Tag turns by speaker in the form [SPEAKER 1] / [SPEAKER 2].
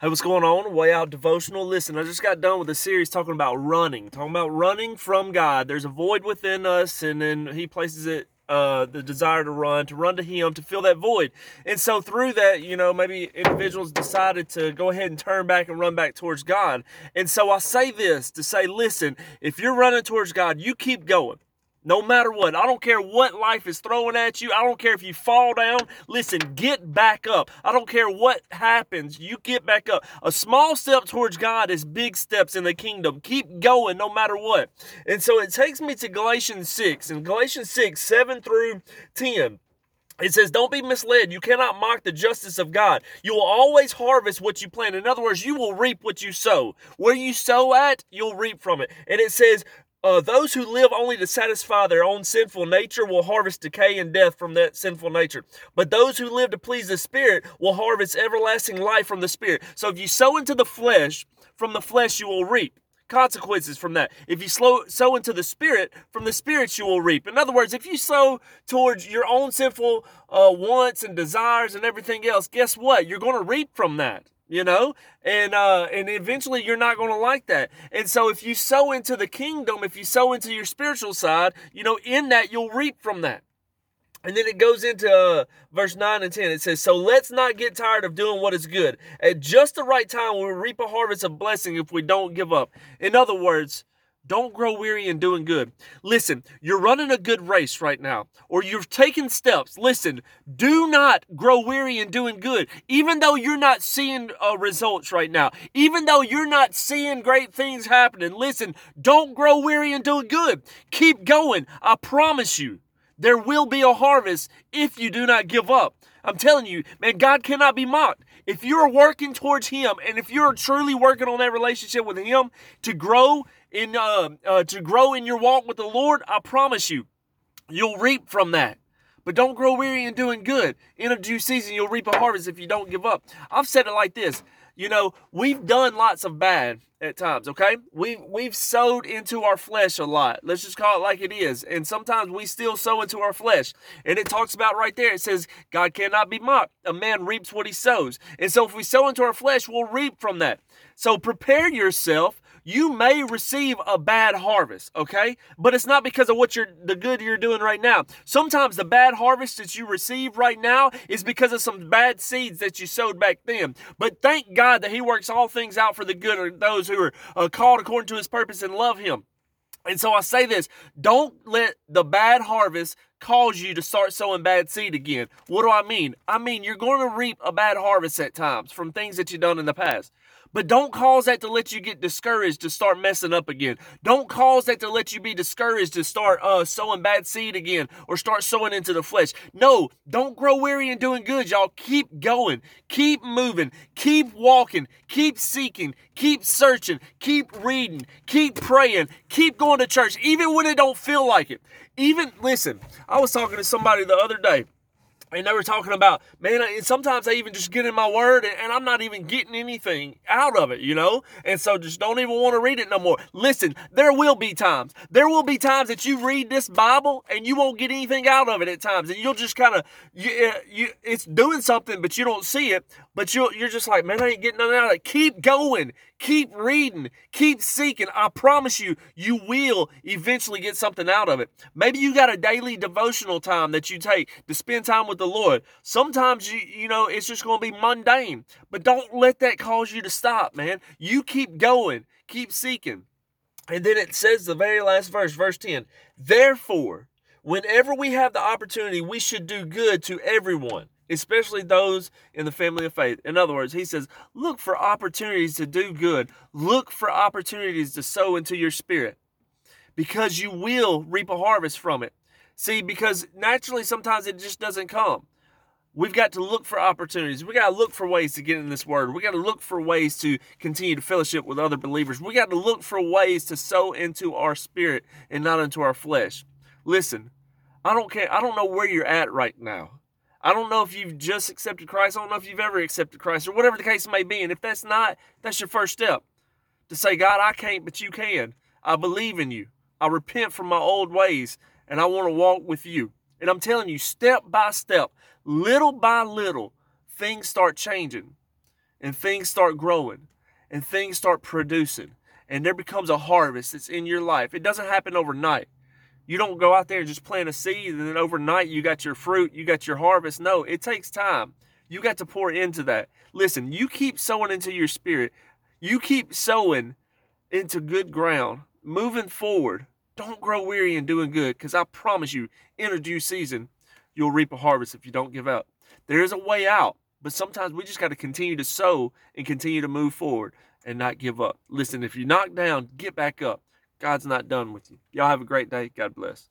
[SPEAKER 1] Hey, what's going on? Way Out Devotional. Listen, I just got done with a series talking about running, talking about running from God. There's a void within us, and then He places it, uh, the desire to run, to run to Him, to fill that void. And so through that, you know, maybe individuals decided to go ahead and turn back and run back towards God. And so I say this to say, listen, if you're running towards God, you keep going. No matter what. I don't care what life is throwing at you. I don't care if you fall down. Listen, get back up. I don't care what happens. You get back up. A small step towards God is big steps in the kingdom. Keep going no matter what. And so it takes me to Galatians 6. In Galatians 6, 7 through 10. It says, Don't be misled. You cannot mock the justice of God. You will always harvest what you plant. In other words, you will reap what you sow. Where you sow at, you'll reap from it. And it says, uh, those who live only to satisfy their own sinful nature will harvest decay and death from that sinful nature. But those who live to please the Spirit will harvest everlasting life from the Spirit. So if you sow into the flesh, from the flesh you will reap consequences from that. If you sow into the Spirit, from the Spirit you will reap. In other words, if you sow towards your own sinful uh, wants and desires and everything else, guess what? You're going to reap from that you know and uh and eventually you're not going to like that and so if you sow into the kingdom if you sow into your spiritual side you know in that you'll reap from that and then it goes into uh, verse 9 and 10. It says, So let's not get tired of doing what is good. At just the right time, we'll reap a harvest of blessing if we don't give up. In other words, don't grow weary in doing good. Listen, you're running a good race right now, or you've taken steps. Listen, do not grow weary in doing good, even though you're not seeing uh, results right now, even though you're not seeing great things happening. Listen, don't grow weary in doing good. Keep going. I promise you, there will be a harvest if you do not give up. I'm telling you, man, God cannot be mocked. If you're working towards Him and if you're truly working on that relationship with Him to grow in uh, uh, to grow in your walk with the Lord, I promise you, you'll reap from that. But don't grow weary in doing good. In a due season, you'll reap a harvest if you don't give up. I've said it like this. You know, we've done lots of bad at times, okay? We've we've sowed into our flesh a lot. Let's just call it like it is. And sometimes we still sow into our flesh. And it talks about right there, it says, God cannot be mocked. A man reaps what he sows. And so if we sow into our flesh, we'll reap from that. So prepare yourself you may receive a bad harvest, okay? But it's not because of what you're the good you're doing right now. Sometimes the bad harvest that you receive right now is because of some bad seeds that you sowed back then. But thank God that He works all things out for the good of those who are uh, called according to His purpose and love Him. And so I say this don't let the bad harvest cause you to start sowing bad seed again. What do I mean? I mean, you're going to reap a bad harvest at times from things that you've done in the past. But don't cause that to let you get discouraged to start messing up again. Don't cause that to let you be discouraged to start uh, sowing bad seed again or start sowing into the flesh. No, don't grow weary in doing good, y'all. Keep going. Keep moving. Keep walking. Keep seeking. Keep searching. Keep reading. Keep praying. Keep going to church, even when it don't feel like it. Even, listen, I was talking to somebody the other day and they were talking about man and sometimes i even just get in my word and, i'm not even getting anything out of it you know? And so just don't even want to read it no more. Listen there will be times. There will be times that you read this bible and you won't get anything out of it at times and you'll just kind of you, eh, you it's doing something but you don't see it but you you're just like man i ain't getting nothing out of it. Keep going Keep reading, keep seeking. I promise you, you will eventually get something out of it. Maybe you got a daily devotional time that you take to spend time with the Lord. Sometimes you you know it's just going to be mundane, but don't let that cause you to stop, man. You keep going, keep seeking. And then it says the very last verse, verse 10. Therefore, whenever we have the opportunity, we should do good to everyone especially those in the family of faith. In other words, he says, look for opportunities to do good, look for opportunities to sow into your spirit because you will reap a harvest from it. See, because naturally sometimes it just doesn't come. We've got to look for opportunities. We got to look for ways to get in this word. We got to look for ways to continue to fellowship with other believers. We got to look for ways to sow into our spirit and not into our flesh. Listen, I don't care. I don't know where you're at right now. I don't know if you've just accepted Christ. I don't know if you've ever accepted Christ or whatever the case may be. And if that's not, that's your first step to say, God, I can't, but you can. I believe in you. I repent from my old ways and I want to walk with you. And I'm telling you, step by step, little by little, things start changing. and things start growing and things start producing and there becomes a harvest that's in your life. It doesn't happen overnight. You don't go out there and just plant a seed and then overnight you got your fruit, you got your harvest. No, it takes time. You got to pour into that. Listen, you keep sowing into your spirit. You keep sowing into good ground, moving forward. Don't grow weary in doing good because I promise you, in a due season, you'll reap a harvest if you don't give up. There is a way out, but sometimes we just got to continue to sow and continue to move forward and not give up. Listen, if you're knocked down, get back up. God's not done with you. Y'all have a great day. God bless.